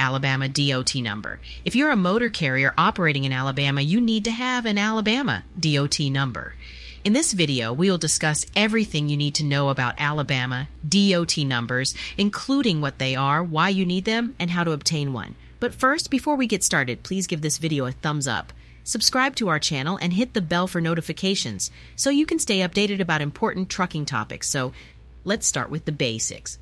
Alabama DOT number. If you're a motor carrier operating in Alabama, you need to have an Alabama DOT number. In this video, we will discuss everything you need to know about Alabama DOT numbers, including what they are, why you need them, and how to obtain one. But first, before we get started, please give this video a thumbs up. Subscribe to our channel and hit the bell for notifications so you can stay updated about important trucking topics. So, let's start with the basics.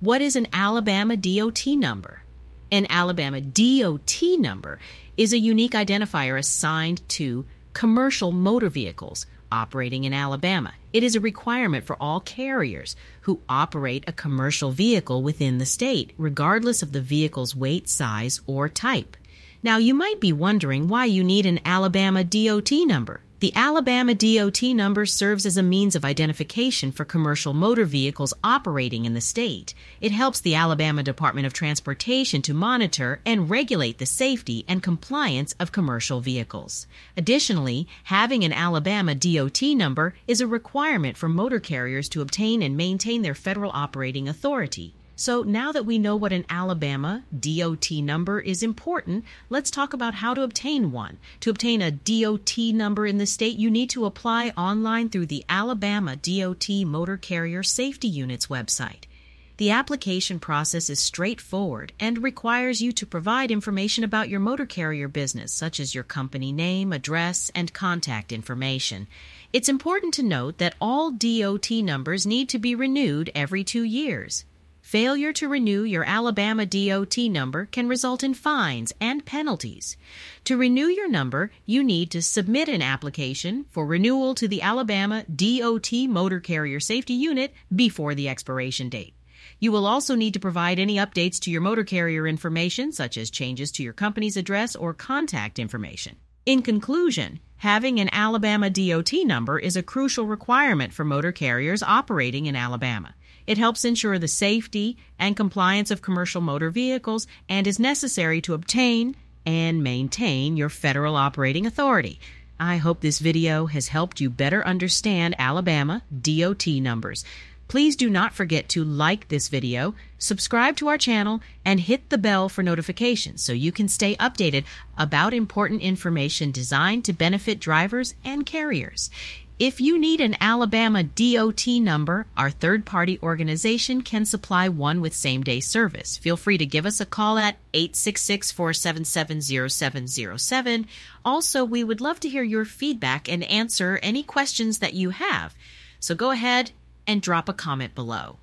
What is an Alabama DOT number? An Alabama DOT number is a unique identifier assigned to commercial motor vehicles operating in Alabama. It is a requirement for all carriers who operate a commercial vehicle within the state, regardless of the vehicle's weight, size, or type. Now, you might be wondering why you need an Alabama DOT number. The Alabama DOT number serves as a means of identification for commercial motor vehicles operating in the state. It helps the Alabama Department of Transportation to monitor and regulate the safety and compliance of commercial vehicles. Additionally, having an Alabama DOT number is a requirement for motor carriers to obtain and maintain their federal operating authority. So now that we know what an Alabama DOT number is important, let's talk about how to obtain one. To obtain a DOT number in the state, you need to apply online through the Alabama DOT Motor Carrier Safety Unit's website. The application process is straightforward and requires you to provide information about your motor carrier business, such as your company name, address, and contact information. It's important to note that all DOT numbers need to be renewed every two years. Failure to renew your Alabama DOT number can result in fines and penalties. To renew your number, you need to submit an application for renewal to the Alabama DOT Motor Carrier Safety Unit before the expiration date. You will also need to provide any updates to your motor carrier information, such as changes to your company's address or contact information. In conclusion, having an Alabama DOT number is a crucial requirement for motor carriers operating in Alabama. It helps ensure the safety and compliance of commercial motor vehicles and is necessary to obtain and maintain your federal operating authority. I hope this video has helped you better understand Alabama DOT numbers. Please do not forget to like this video, subscribe to our channel, and hit the bell for notifications so you can stay updated about important information designed to benefit drivers and carriers. If you need an Alabama DOT number, our third party organization can supply one with same day service. Feel free to give us a call at 866 477 0707. Also, we would love to hear your feedback and answer any questions that you have. So go ahead and drop a comment below.